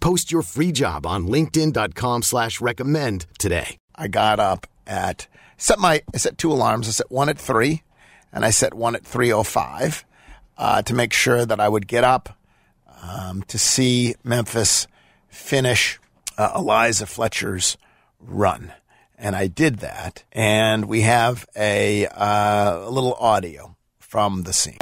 Post your free job on linkedin.com slash recommend today. I got up at, set my, I set two alarms. I set one at 3 and I set one at 3.05 uh, to make sure that I would get up um, to see Memphis finish uh, Eliza Fletcher's run. And I did that. And we have a, uh, a little audio from the scene.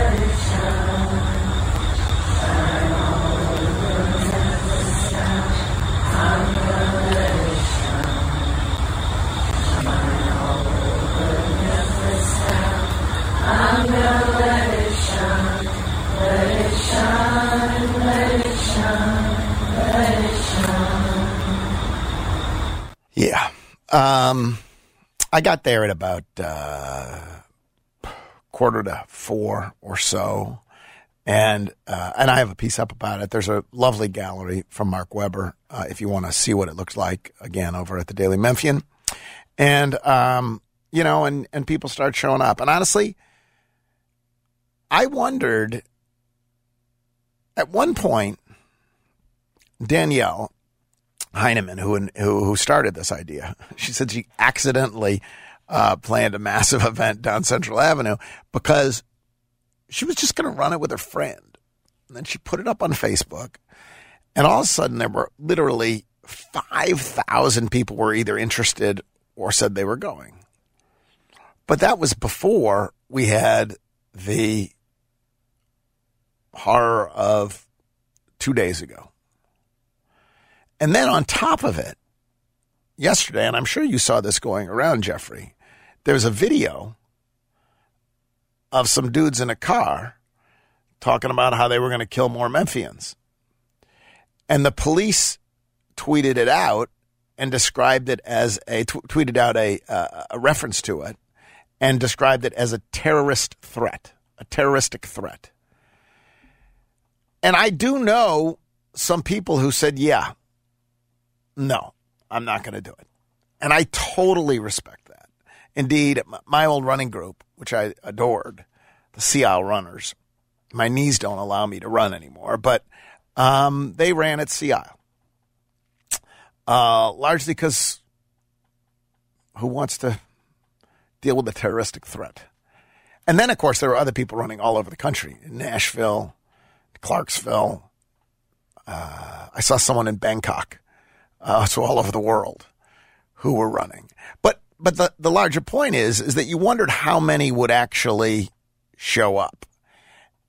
Um, I got there at about uh, quarter to four or so, and uh, and I have a piece up about it. There's a lovely gallery from Mark Weber uh, if you want to see what it looks like again over at the Daily Memphian, and um, you know, and and people start showing up, and honestly, I wondered at one point, Danielle Heineman, who who who started this idea. She said she accidentally uh, planned a massive event down Central Avenue because she was just going to run it with her friend, and then she put it up on Facebook, and all of a sudden there were literally five thousand people were either interested or said they were going. But that was before we had the horror of two days ago. And then on top of it, yesterday, and I'm sure you saw this going around, Jeffrey, there's a video of some dudes in a car talking about how they were going to kill more Memphians. And the police tweeted it out and described it as a t- tweeted out a uh, a reference to it and described it as a terrorist threat, a terroristic threat. And I do know some people who said, "Yeah, no, I'm not going to do it. And I totally respect that. Indeed, my old running group, which I adored, the Sea Isle Runners, my knees don't allow me to run anymore, but um, they ran at Sea Isle. Uh, largely because who wants to deal with a terroristic threat? And then, of course, there were other people running all over the country Nashville, Clarksville. Uh, I saw someone in Bangkok uh, so all over the world who were running. But but the, the larger point is is that you wondered how many would actually show up,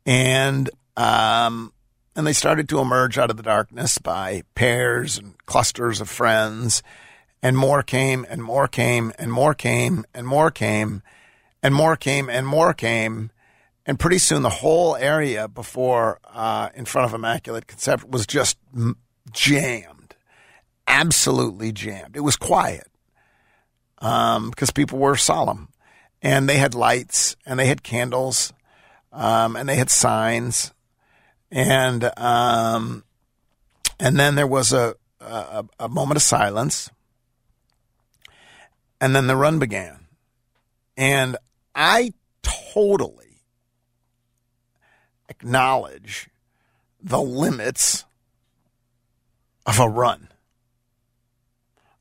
and um, and they started to emerge out of the darkness by pairs and clusters of friends, and more came and more came and more came and more came and more came and more came. And pretty soon, the whole area before uh, in front of Immaculate Conception was just jammed absolutely jammed. It was quiet um, because people were solemn, and they had lights and they had candles, um, and they had signs, and um, and then there was a, a a moment of silence, and then the run began, and I totally acknowledge the limits of a run.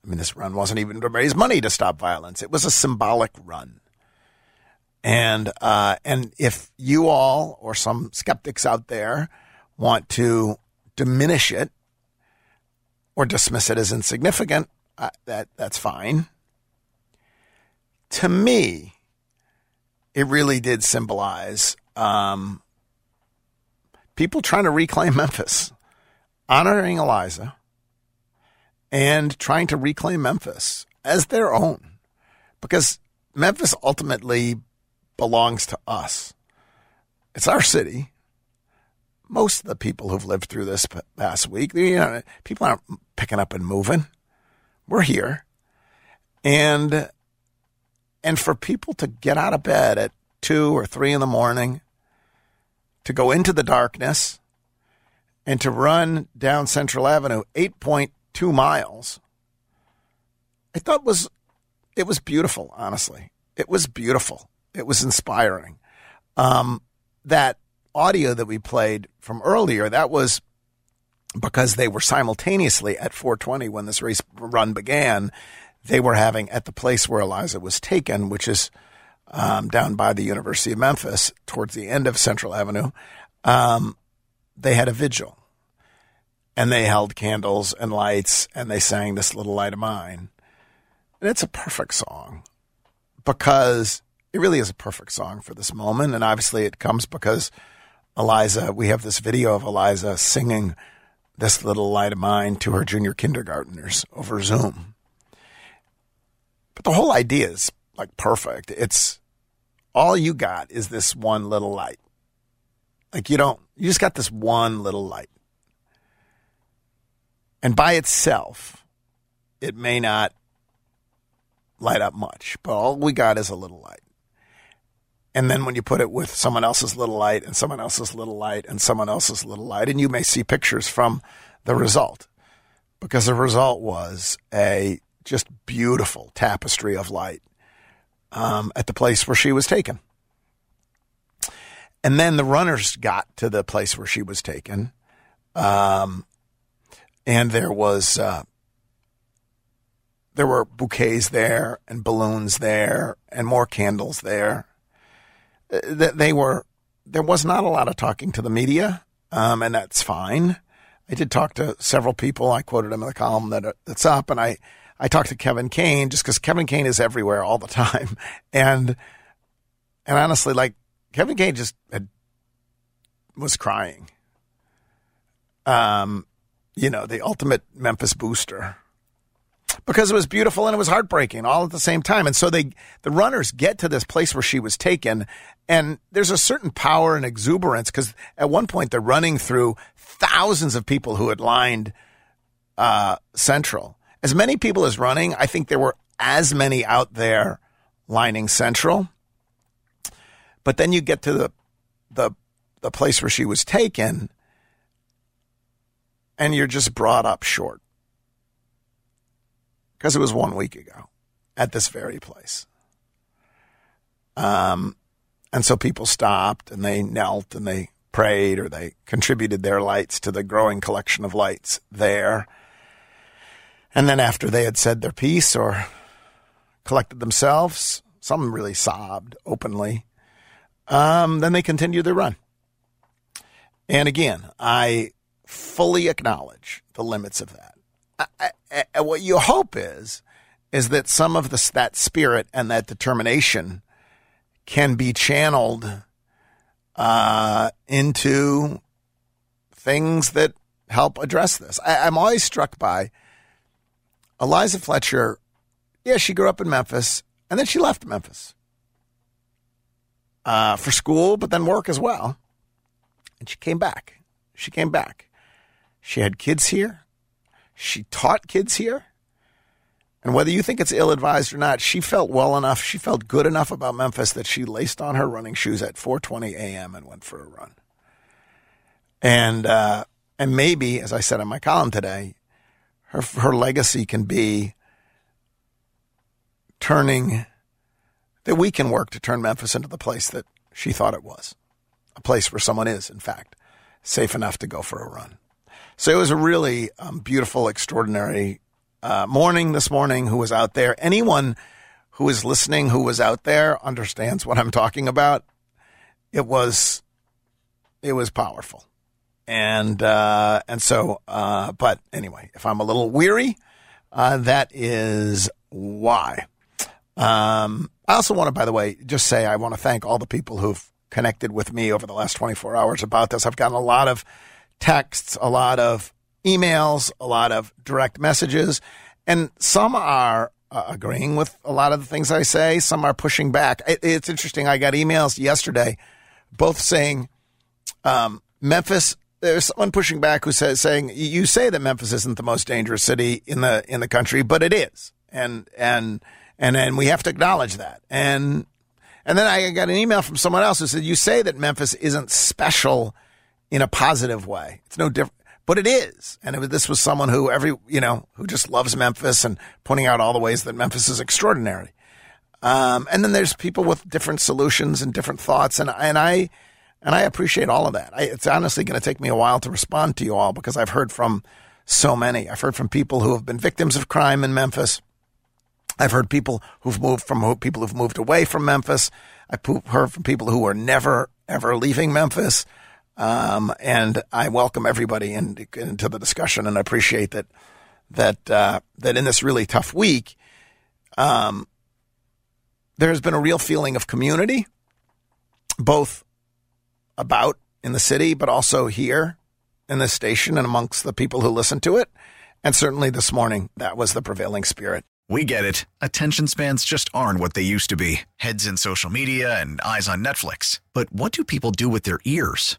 I mean, this run wasn't even to raise money to stop violence. It was a symbolic run. And uh, and if you all or some skeptics out there want to diminish it or dismiss it as insignificant, uh, that that's fine. to me, it really did symbolize um, people trying to reclaim Memphis, honoring Eliza, and trying to reclaim Memphis as their own. Because Memphis ultimately belongs to us. It's our city. Most of the people who've lived through this past week, you know, people aren't picking up and moving. We're here. And and for people to get out of bed at two or three in the morning, to go into the darkness, and to run down Central Avenue 8.2 miles, I thought was it was beautiful, honestly. It was beautiful. It was inspiring. Um, that audio that we played from earlier, that was because they were simultaneously at 420 when this race run began. They were having at the place where Eliza was taken, which is um, down by the University of Memphis towards the end of Central Avenue. Um, they had a vigil and they held candles and lights and they sang this little light of mine. And it's a perfect song because it really is a perfect song for this moment. And obviously it comes because Eliza, we have this video of Eliza singing this little light of mine to her junior kindergartners over Zoom. But the whole idea is like perfect. It's all you got is this one little light. Like you don't, you just got this one little light. And by itself, it may not light up much, but all we got is a little light. And then when you put it with someone else's little light and someone else's little light and someone else's little light, and you may see pictures from the result because the result was a just beautiful tapestry of light um, at the place where she was taken. And then the runners got to the place where she was taken. Um, and there was uh, there were bouquets there and balloons there and more candles there. They were there was not a lot of talking to the media, um, and that's fine. I did talk to several people. I quoted him in the column that that's up, and I I talked to Kevin Kane just because Kevin Kane is everywhere all the time, and and honestly, like Kevin Kane just had, was crying. Um, you know, the ultimate Memphis booster because it was beautiful and it was heartbreaking all at the same time. And so they, the runners get to this place where she was taken and there's a certain power and exuberance because at one point they're running through thousands of people who had lined, uh, Central. As many people as running, I think there were as many out there lining Central. But then you get to the, the, the place where she was taken and you're just brought up short because it was one week ago at this very place. Um, and so people stopped and they knelt and they prayed or they contributed their lights to the growing collection of lights there. And then after they had said their piece or collected themselves, some really sobbed openly. Um, then they continued their run. And again, I fully acknowledge the limits of that. I, I, what you hope is, is that some of the, that spirit and that determination can be channeled uh, into things that help address this. I, I'm always struck by Eliza Fletcher. Yeah, she grew up in Memphis and then she left Memphis uh, for school, but then work as well. And she came back. She came back. She had kids here. She taught kids here. And whether you think it's ill advised or not, she felt well enough, she felt good enough about Memphis that she laced on her running shoes at 4:20 a.m. and went for a run. And uh, and maybe, as I said in my column today, her her legacy can be turning that we can work to turn Memphis into the place that she thought it was, a place where someone is, in fact, safe enough to go for a run. So it was a really um, beautiful, extraordinary uh, morning this morning who was out there. Anyone who is listening who was out there understands what I'm talking about. It was, it was powerful. And, uh, and so, uh, but anyway, if I'm a little weary, uh, that is why. Um, I also want to, by the way, just say I want to thank all the people who've connected with me over the last 24 hours about this. I've gotten a lot of texts, a lot of emails, a lot of direct messages, and some are uh, agreeing with a lot of the things I say. Some are pushing back. It, it's interesting. I got emails yesterday, both saying um, Memphis. There's someone pushing back who says saying you say that Memphis isn't the most dangerous city in the in the country, but it is, and and and and we have to acknowledge that. And and then I got an email from someone else who said you say that Memphis isn't special in a positive way. It's no different but it is. And it was, this was someone who every, you know, who just loves Memphis and pointing out all the ways that Memphis is extraordinary. Um, and then there's people with different solutions and different thoughts. And, and I, and I appreciate all of that. I, it's honestly going to take me a while to respond to you all because I've heard from so many. I've heard from people who have been victims of crime in Memphis. I've heard people who've moved from people who've moved away from Memphis. I've heard from people who are never ever leaving Memphis. Um, and I welcome everybody in, into the discussion and I appreciate that, that, uh, that in this really tough week, um, there has been a real feeling of community, both about in the city, but also here in this station and amongst the people who listen to it. And certainly this morning, that was the prevailing spirit. We get it. Attention spans just aren't what they used to be heads in social media and eyes on Netflix. But what do people do with their ears?